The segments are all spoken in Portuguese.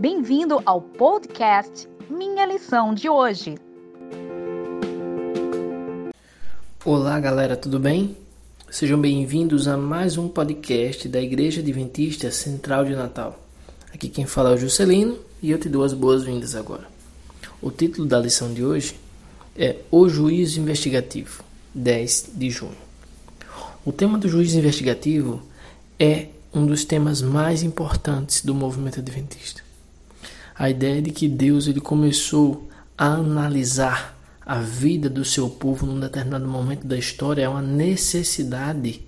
Bem-vindo ao podcast Minha Lição de Hoje. Olá, galera, tudo bem? Sejam bem-vindos a mais um podcast da Igreja Adventista Central de Natal. Aqui quem fala é o Juscelino e eu te dou as boas-vindas agora. O título da lição de hoje é O Juízo Investigativo, 10 de junho. O tema do juízo investigativo é um dos temas mais importantes do movimento adventista. A ideia de que Deus ele começou a analisar a vida do seu povo num determinado momento da história é uma necessidade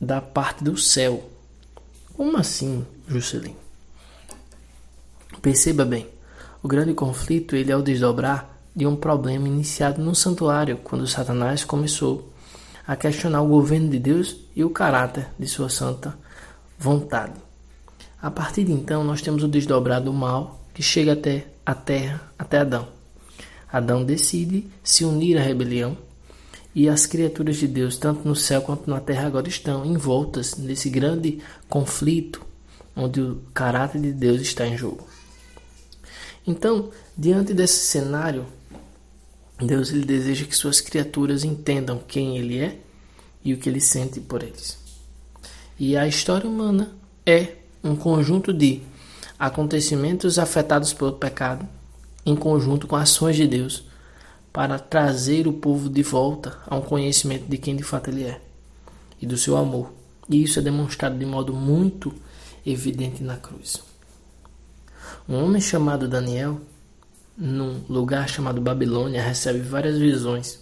da parte do céu. Como assim, Juscelino? Perceba bem, o grande conflito ele é o desdobrar de um problema iniciado no santuário, quando Satanás começou a questionar o governo de Deus e o caráter de sua santa vontade. A partir de então, nós temos o desdobrar do mal que chega até a terra, até Adão. Adão decide se unir à rebelião e as criaturas de Deus, tanto no céu quanto na terra, agora estão envoltas nesse grande conflito onde o caráter de Deus está em jogo. Então, diante desse cenário, Deus ele deseja que suas criaturas entendam quem ele é e o que ele sente por eles. E a história humana é um conjunto de acontecimentos afetados pelo pecado em conjunto com ações de Deus para trazer o povo de volta a um conhecimento de quem de fato ele é e do seu amor. E isso é demonstrado de modo muito evidente na cruz. Um homem chamado Daniel, num lugar chamado Babilônia, recebe várias visões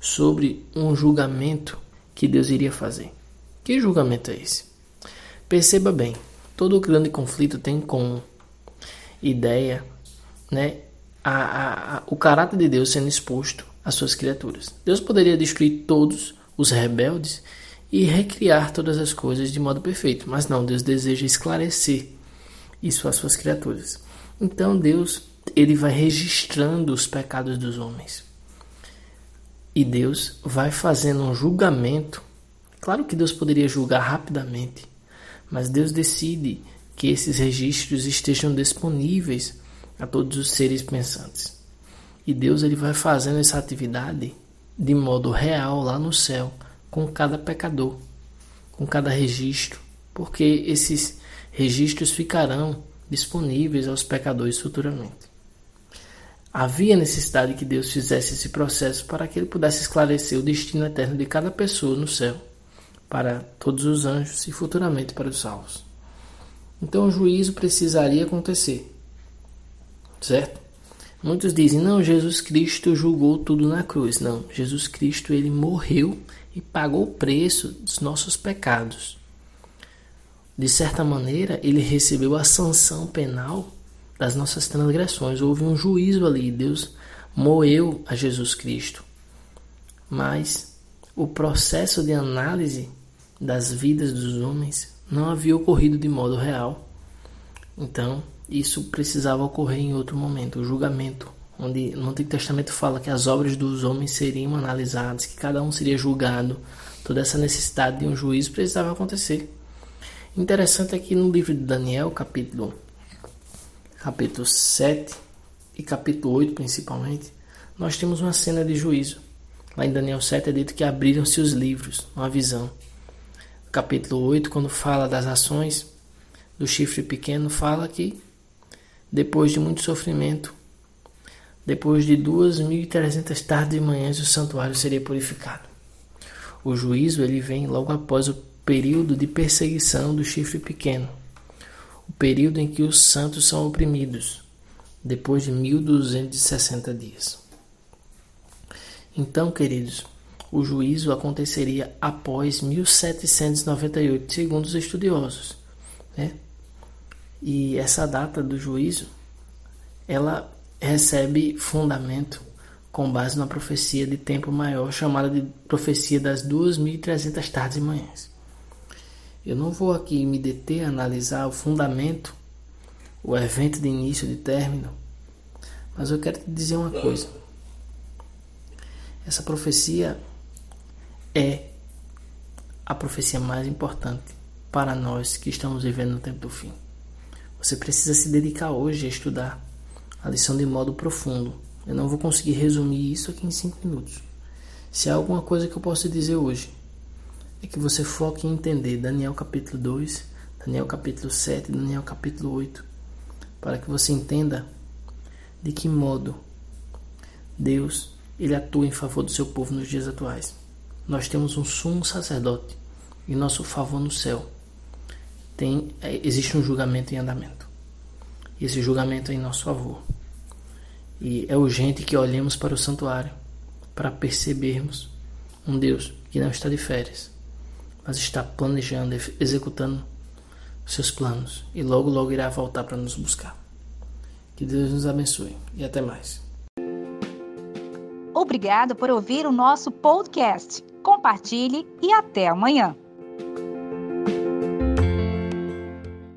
sobre um julgamento que Deus iria fazer. Que julgamento é esse? Perceba bem, todo grande conflito tem como ideia né, a, a, a, o caráter de Deus sendo exposto às suas criaturas. Deus poderia destruir todos os rebeldes e recriar todas as coisas de modo perfeito, mas não, Deus deseja esclarecer isso às suas criaturas. Então Deus ele vai registrando os pecados dos homens. E Deus vai fazendo um julgamento. Claro que Deus poderia julgar rapidamente, mas Deus decide que esses registros estejam disponíveis a todos os seres pensantes. E Deus ele vai fazendo essa atividade de modo real lá no céu, com cada pecador, com cada registro, porque esses registros ficarão disponíveis aos pecadores futuramente. Havia necessidade que Deus fizesse esse processo para que ele pudesse esclarecer o destino eterno de cada pessoa no céu, para todos os anjos e futuramente para os salvos. Então o juízo precisaria acontecer certo? Muitos dizem, não, Jesus Cristo julgou tudo na cruz. Não, Jesus Cristo ele morreu e pagou o preço dos nossos pecados. De certa maneira, ele recebeu a sanção penal das nossas transgressões. Houve um juízo ali, Deus moeu a Jesus Cristo. Mas o processo de análise das vidas dos homens não havia ocorrido de modo real. Então, isso precisava ocorrer em outro momento, o julgamento, onde no Antigo Testamento fala que as obras dos homens seriam analisadas, que cada um seria julgado, toda essa necessidade de um juízo precisava acontecer. Interessante é que no livro de Daniel, capítulo, capítulo 7 e capítulo 8 principalmente, nós temos uma cena de juízo. Lá em Daniel 7 é dito que abriram-se os livros, uma visão. Capítulo 8, quando fala das ações do chifre pequeno, fala que depois de muito sofrimento, depois de duas mil e trezentas tardes e manhãs, o santuário seria purificado. O juízo ele vem logo após o período de perseguição do chifre pequeno, o período em que os santos são oprimidos, depois de 1260 dias. Então, queridos, o juízo aconteceria após 1798, segundo os estudiosos. Né? E essa data do juízo, ela recebe fundamento com base na profecia de tempo maior, chamada de profecia das 2.300 tardes e manhãs. Eu não vou aqui me deter a analisar o fundamento, o evento de início e de término, mas eu quero te dizer uma coisa. Essa profecia a profecia mais importante para nós que estamos vivendo no tempo do fim. Você precisa se dedicar hoje a estudar a lição de modo profundo. Eu não vou conseguir resumir isso aqui em 5 minutos. Se há alguma coisa que eu posso dizer hoje, é que você foque em entender Daniel capítulo 2, Daniel capítulo 7, Daniel capítulo 8, para que você entenda de que modo Deus ele atua em favor do seu povo nos dias atuais. Nós temos um sumo sacerdote e nosso favor no céu. Tem, é, existe um julgamento em andamento. E esse julgamento é em nosso favor. E é urgente que olhemos para o santuário para percebermos um Deus que não está de férias, mas está planejando, executando seus planos e logo logo irá voltar para nos buscar. Que Deus nos abençoe e até mais. Obrigado por ouvir o nosso podcast. Compartilhe e até amanhã.